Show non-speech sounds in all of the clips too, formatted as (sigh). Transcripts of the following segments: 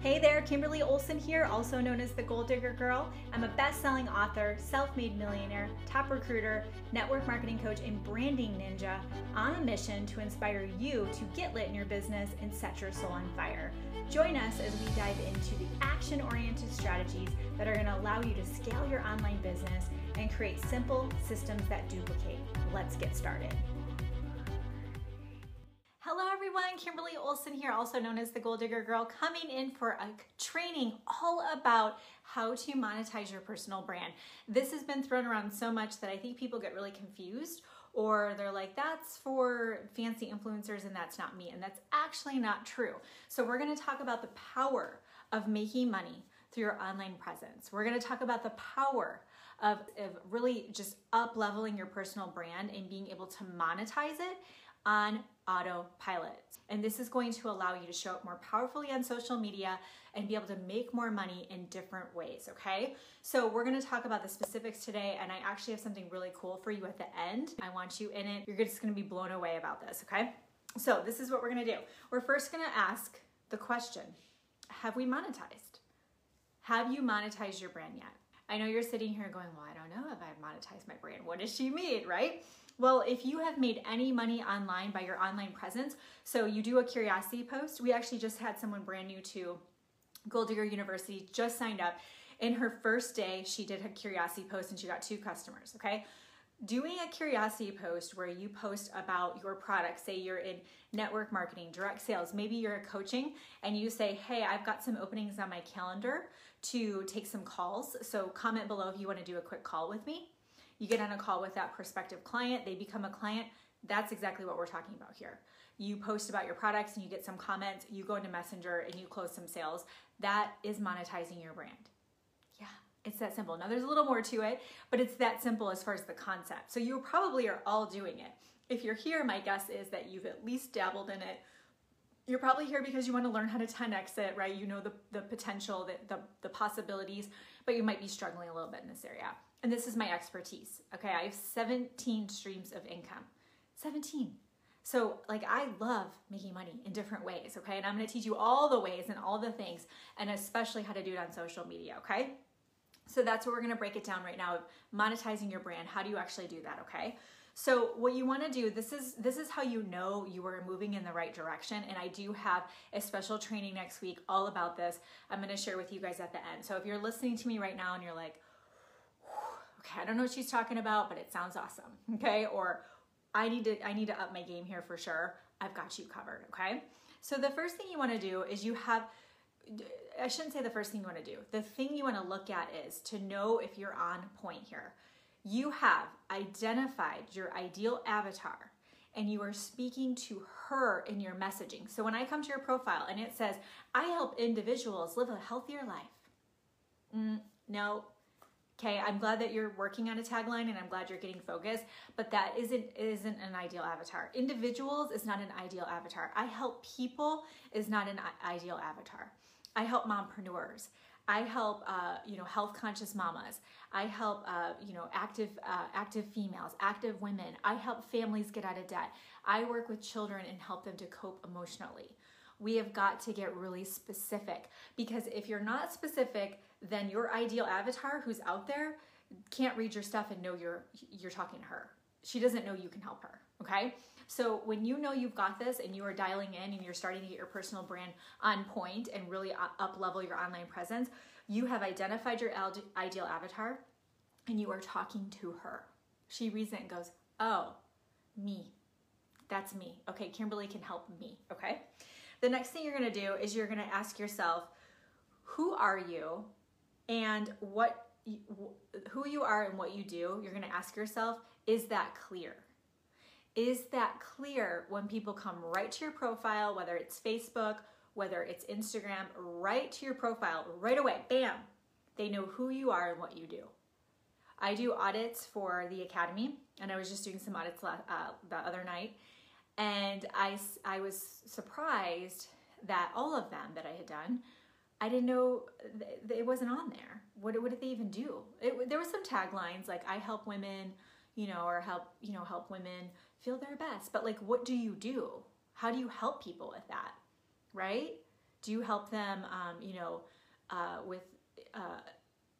Hey there, Kimberly Olson here, also known as the Goal Digger Girl. I'm a best selling author, self made millionaire, top recruiter, network marketing coach, and branding ninja on a mission to inspire you to get lit in your business and set your soul on fire. Join us as we dive into the action oriented strategies that are going to allow you to scale your online business and create simple systems that duplicate. Let's get started. Everyone, Kimberly Olson here, also known as the Goal Digger Girl, coming in for a training all about how to monetize your personal brand. This has been thrown around so much that I think people get really confused or they're like, that's for fancy influencers and that's not me. And that's actually not true. So we're gonna talk about the power of making money through your online presence. We're gonna talk about the power of, of really just up leveling your personal brand and being able to monetize it on autopilot. And this is going to allow you to show up more powerfully on social media and be able to make more money in different ways, okay? So we're gonna talk about the specifics today, and I actually have something really cool for you at the end. I want you in it. You're just gonna be blown away about this, okay? So this is what we're gonna do. We're first gonna ask the question, have we monetized? Have you monetized your brand yet? I know you're sitting here going, well, I don't know if I've monetized my brand. What does she mean, right? Well, if you have made any money online by your online presence, so you do a curiosity post, we actually just had someone brand new to Goal Digger University just signed up. In her first day, she did a curiosity post and she got two customers, okay? Doing a curiosity post where you post about your product, say you're in network marketing, direct sales, maybe you're a coaching, and you say, Hey, I've got some openings on my calendar to take some calls. So comment below if you want to do a quick call with me you get on a call with that prospective client, they become a client. That's exactly what we're talking about here. You post about your products and you get some comments, you go into Messenger and you close some sales. That is monetizing your brand. Yeah, it's that simple. Now there's a little more to it, but it's that simple as far as the concept. So you probably are all doing it. If you're here, my guess is that you've at least dabbled in it. You're probably here because you want to learn how to 10x it, right? You know the, the potential, the, the, the possibilities, but you might be struggling a little bit in this area and this is my expertise. Okay, I have 17 streams of income. 17. So, like, I love making money in different ways, okay? And I'm gonna teach you all the ways and all the things, and especially how to do it on social media, okay? So, that's what we're gonna break it down right now monetizing your brand. How do you actually do that, okay? So what you want to do, this is this is how you know you are moving in the right direction. And I do have a special training next week all about this. I'm going to share with you guys at the end. So if you're listening to me right now and you're like, okay, I don't know what she's talking about, but it sounds awesome. Okay. Or I need to, I need to up my game here for sure. I've got you covered. Okay. So the first thing you want to do is you have, I shouldn't say the first thing you want to do. The thing you want to look at is to know if you're on point here. You have identified your ideal avatar and you are speaking to her in your messaging. So when I come to your profile and it says, I help individuals live a healthier life. Mm, no, Okay, I'm glad that you're working on a tagline and I'm glad you're getting focused, but that isn't isn't an ideal avatar. Individuals is not an ideal avatar. I help people is not an ideal avatar. I help mompreneurs. I help uh, you know health conscious mamas. I help uh, you know active uh, active females, active women. I help families get out of debt. I work with children and help them to cope emotionally. We have got to get really specific because if you're not specific, then your ideal avatar who's out there can't read your stuff and know you're you're talking to her. She doesn't know you can help her, okay? So when you know you've got this and you are dialing in and you're starting to get your personal brand on point and really up level your online presence, you have identified your ideal avatar and you are talking to her. She reads it and goes, "Oh, me. That's me. Okay, Kimberly can help me, okay? The next thing you're going to do is you're going to ask yourself, who are you and what who you are and what you do, you're going to ask yourself, is that clear? Is that clear when people come right to your profile, whether it's Facebook, whether it's Instagram, right to your profile, right away, bam, they know who you are and what you do. I do audits for the academy, and I was just doing some audits uh, the other night, and I, I was surprised that all of them that I had done I didn't know it wasn't on there. What, what did they even do? It, there was some taglines like "I help women," you know, or help you know help women feel their best. But like, what do you do? How do you help people with that? Right? Do you help them, um, you know, uh, with uh,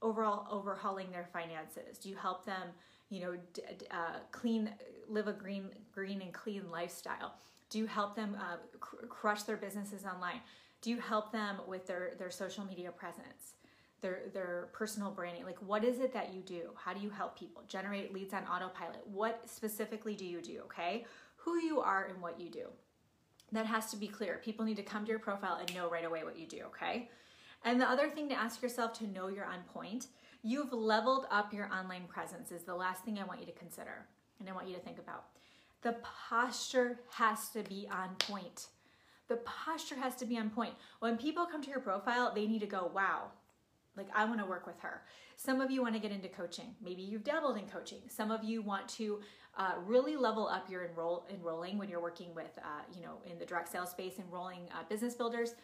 overall overhauling their finances? Do you help them, you know, d- uh, clean, live a green, green and clean lifestyle? Do you help them uh, cr- crush their businesses online? Do you help them with their their social media presence? their their personal branding? Like what is it that you do? How do you help people? Generate leads on autopilot. What specifically do you do okay? Who you are and what you do. That has to be clear. People need to come to your profile and know right away what you do okay? And the other thing to ask yourself to know you're on point you've leveled up your online presence is the last thing i want you to consider and i want you to think about. The posture has to be on point the posture has to be on point when people come to your profile they need to go wow like, I want to work with her. Some of you want to get into coaching. Maybe you've dabbled in coaching. Some of you want to uh, really level up your enroll enrolling when you're working with, uh, you know, in the direct sales space, enrolling uh, business builders,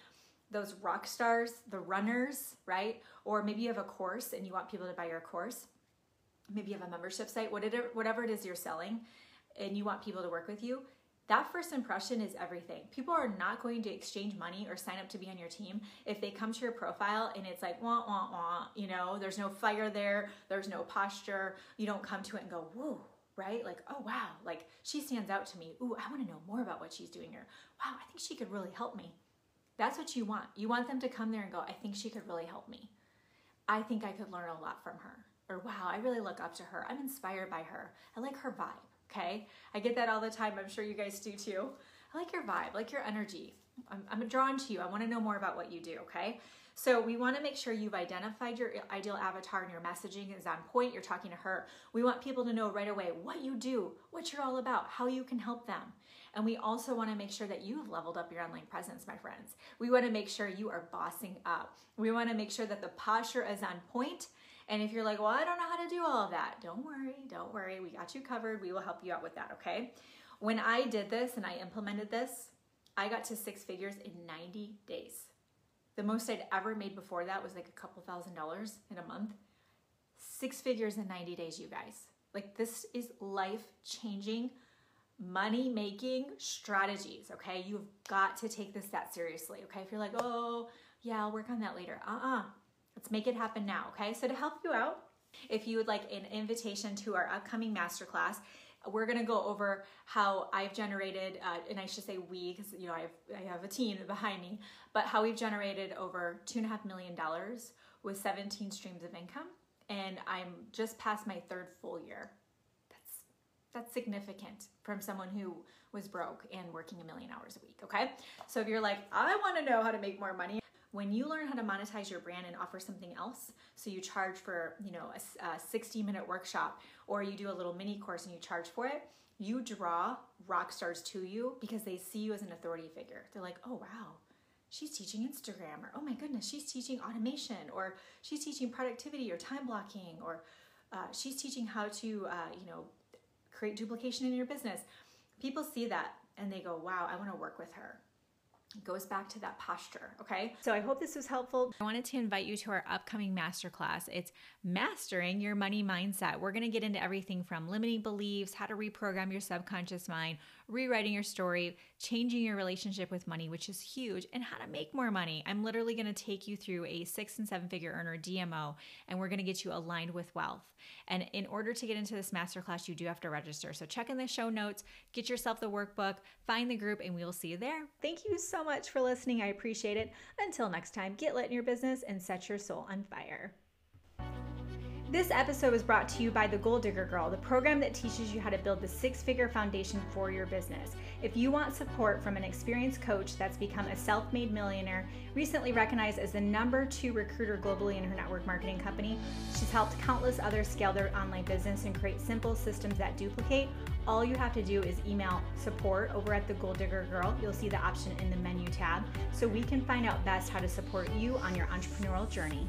those rock stars, the runners, right? Or maybe you have a course and you want people to buy your course. Maybe you have a membership site, whatever, whatever it is you're selling, and you want people to work with you that first impression is everything. People are not going to exchange money or sign up to be on your team if they come to your profile and it's like, wah, wah, wah, you know, there's no fire there, there's no posture. You don't come to it and go, whoa, right? Like, oh, wow, like she stands out to me. Ooh, I want to know more about what she's doing here. Wow, I think she could really help me. That's what you want. You want them to come there and go, I think she could really help me. I think I could learn a lot from her. Or, wow, I really look up to her. I'm inspired by her. I like her vibe okay? I get that all the time. I'm sure you guys do too. I like your vibe, like your energy. I'm, I'm drawn to you. I want to know more about what you do, okay? So we want to make sure you've identified your ideal avatar and your messaging is on point. You're talking to her. We want people to know right away what you do, what you're all about, how you can help them. And we also want to make sure that you've leveled up your online presence, my friends. We want to make sure you are bossing up. We want to make sure that the posture is on point and if you're like, well, I don't know how to do all of that, don't worry, don't worry. We got you covered. We will help you out with that, okay? When I did this and I implemented this, I got to six figures in 90 days. The most I'd ever made before that was like a couple thousand dollars in a month. Six figures in 90 days, you guys. Like, this is life changing, money making strategies, okay? You've got to take this that seriously, okay? If you're like, oh, yeah, I'll work on that later. Uh uh Let's make it happen now, okay? So to help you out, if you would like an invitation to our upcoming masterclass, we're going to go over how I've generated, uh, and I should say we, because you know I have, I have a team (laughs) behind me, but how we've generated over two and a half million dollars with 17 streams of income, and I'm just past my third full year. That's that's significant from someone who was broke and working a million hours a week. Okay, so if you're like, I want to know how to make more money, when you learn how to monetize your brand and offer something else so you charge for you know a, a 60 minute workshop or you do a little mini course and you charge for it you draw rock stars to you because they see you as an authority figure. They're like oh wow. She's teaching instagram or oh my goodness she's teaching automation or she's teaching productivity or time blocking or uh, she's teaching how to uh, you know create duplication in your business. People see that and they go wow i want to work with her goes back to that posture. Okay. So I hope this was helpful. I wanted to invite you to our upcoming masterclass. It's mastering your money mindset. We're going to get into everything from limiting beliefs, how to reprogram your subconscious mind, rewriting your story, changing your relationship with money, which is huge, and how to make more money. I'm literally going to take you through a six and seven figure earner DMO, and we're going to get you aligned with wealth. And in order to get into this masterclass, you do have to register. So check in the show notes, get yourself the workbook, find the group, and we will see you there. Thank you so much for listening. I appreciate it. Until next time, get lit in your business and set your soul on fire. This episode was brought to you by The Goal Digger Girl, the program that teaches you how to build the six figure foundation for your business. If you want support from an experienced coach that's become a self made millionaire, recently recognized as the number two recruiter globally in her network marketing company, she's helped countless others scale their online business and create simple systems that duplicate. All you have to do is email support over at The Goal Digger Girl. You'll see the option in the menu tab so we can find out best how to support you on your entrepreneurial journey.